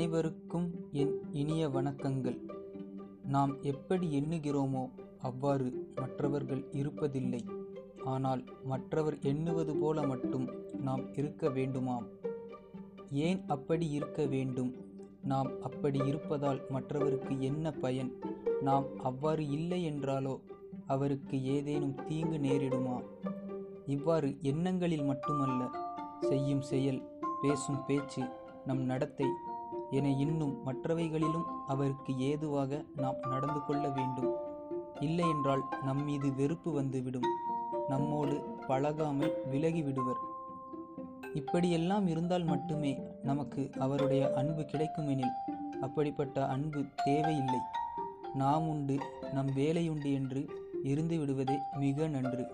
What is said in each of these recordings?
அனைவருக்கும் என் இனிய வணக்கங்கள். நாம் எப்படி எண்ணுகிறோமோ அவ்வாறு மற்றவர்கள் இருப்பதில்லை. ஆனால் மற்றவர் எண்ணுவது போல மட்டும் நாம் இருக்க வேண்டுமாம். ஏன் அப்படி இருக்க வேண்டும்? நாம் அப்படி இருப்பதால் மற்றவருக்கு என்ன பயன்? நாம் அவ்வாறு இல்லை என்றாலோ அவருக்கு ஏதேனும் தீங்கு நேரிடுமா? இவ்வாறு எண்ணங்களில் மட்டுமல்ல செய்யும் செயல் பேசும் பேச்சு நம் நடத்தை என இன்னும் மற்றவைகளிலும் அவருக்கு ஏதுவாக நாம் நடந்து கொள்ள வேண்டும். இல்லையென்றால் நம்மீது வெறுப்பு வந்துவிடும். நம்மோடு பழகாமல் விலகி விடுவர். இப்படியெல்லாம் இருந்தால் மட்டுமே நமக்கு அவருடைய அன்பு கிடைக்குமெனில் அப்படிப்பட்ட அன்பு தேவையில்லை. நாம் உண்டு நம் வேலையுண்டு என்று இருந்து விடுவதே மிக நன்று.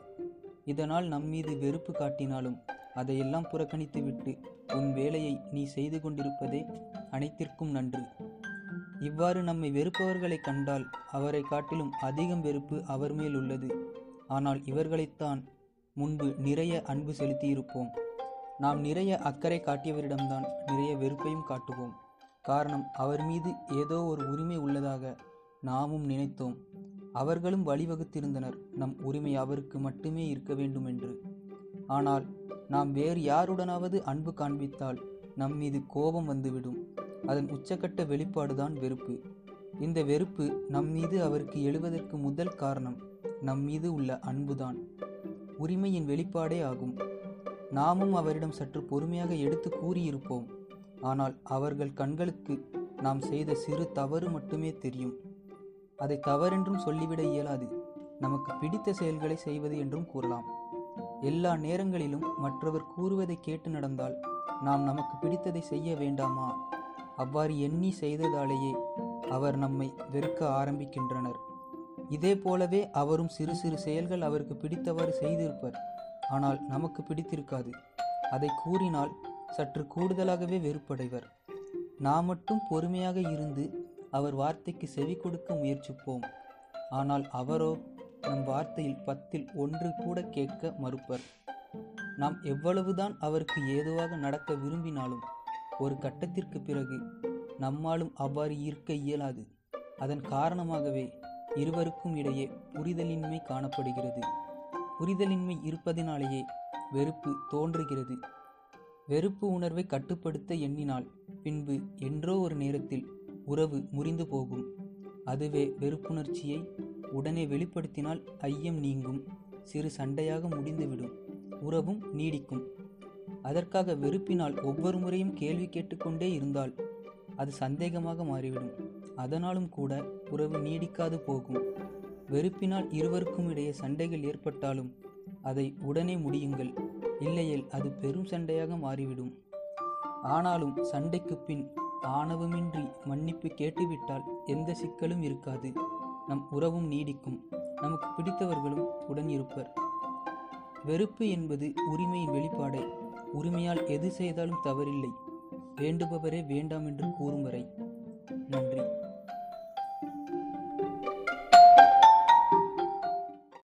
இதனால் நம்மீது வெறுப்பு காட்டினாலும் அதையெல்லாம் புறக்கணித்துவிட்டு உன் வேலையை நீ செய்து கொண்டிருப்பதே அனைத்திற்கும் நன்று. இவ்வாறு நம்மை வெறுப்பவர்களை கண்டால் அவரை காட்டிலும் அதிகம் வெறுப்பு அவர் மேல் உள்ளது. ஆனால் இவர்களைத்தான் முன்பு நிறைய அன்பு செலுத்தியிருப்போம். நாம் நிறைய அக்கறை காட்டியவரிடம்தான் நிறைய வெறுப்பையும் காட்டுவோம். காரணம் அவர் மீது ஏதோ ஒரு உரிமை உள்ளதாக நாமும் நினைத்தோம். அவர்களும் வழிவகுத்திருந்தனர். நம் உரிமை அவருக்கு மட்டுமே இருக்க வேண்டும் என்று ஆனால் நாம் வேறு யாருடனாவது அன்பு காண்பித்தால் நம் மீது கோபம் வந்துவிடும். அதன் உச்சக்கட்ட வெளிப்பாடுதான் வெறுப்பு. இந்த வெறுப்பு நம் மீது அவருக்கு எழுவதற்கு முதல் காரணம் நம் மீது உள்ள அன்புதான். உரிமையின் வெளிப்பாடே ஆகும். நாமும் அவரிடம் சற்று பொறுமையாக எடுத்து கூறியிருப்போம். ஆனால் அவர்கள் கண்களுக்கு நாம் செய்த சிறு தவறு மட்டுமே தெரியும். அதை தவறென்றும் சொல்லிவிட இயலாது. நமக்கு பிடித்த செயல்களை செய்வது என்றும் கூறலாம். எல்லா நேரங்களிலும் மற்றவர் கூறுவதை கேட்டு நடந்தால் நாம் நமக்கு பிடித்ததை செய்ய வேண்டாமா? அவ்வாறு எண்ணி செய்ததாலேயே அவர் நம்மை வெறுக்க ஆரம்பிக்கின்றனர். இதே போலவே அவரும் சிறு சிறு செயல்கள் அவருக்கு பிடித்தவாறு செய்திருப்பர். ஆனால் நமக்கு பிடித்திருக்காது. அதை கூறினால் சற்று கூடுதலாகவே வெறுப்படைவர். நாம் மட்டும் பொறுமையாக இருந்து அவர் வார்த்தைக்கு செவி கொடுக்க முயற்சிப்போம். ஆனால் அவரோ நம் வார்த்தையில் பத்தில் ஒன்று கூட கேட்க மறுப்பர். நாம் எவ்வளவுதான் அவருக்கு ஏதுவாக நடக்க விரும்பினாலும் ஒரு கட்டத்திற்கு பிறகு நம்மாலும் அவ்வாறு இருக்க இயலாது. அதன் காரணமாகவே இருவருக்கும் இடையே புரிதலின்மை காணப்படுகிறது. புரிதலின்மை இருப்பதினாலேயே வெறுப்பு தோன்றுகிறது. வெறுப்பு உணர்வை கட்டுப்படுத்த எண்ணினால் பின்பு என்றோ ஒரு நேரத்தில் உறவு முறிந்து போகும். அதுவே வெறுப்புணர்ச்சியை உடனே வெளிப்படுத்தினால் ஐயம் நீங்கும். சிறு சண்டையாக முடிந்துவிடும். உறவும் நீடிக்கும். அதற்காக வெறுப்பினால் ஒவ்வொரு முறையும் கேள்வி கேட்டுக்கொண்டே இருந்தால் அது சந்தேகமாக மாறிவிடும். அதனாலும் கூட உறவு நீடிக்காது போகும். வெறுப்பினால் இருவருக்கும் இடையே சண்டைகள் ஏற்பட்டாலும் அதை உடனே முடியுங்கள். இல்லையேல் அது பெரும் சண்டையாக மாறிவிடும். ஆனாலும் சண்டைக்கு பின் ஆணவமின்றி மன்னிப்பு கேட்டுவிட்டால் எந்த சிக்கலும் இருக்காது. நம் உறவும் நீடிக்கும். நமக்கு பிடித்தவர்களும் உடன் இருப்பர். வெறுப்பு என்பது உரிமையின் வெளிப்பாடை. உரிமையால் எது செய்தாலும் தவறில்லை. வேண்டுபவரே வேண்டாம் என்று கூறும் வரை. நன்றி.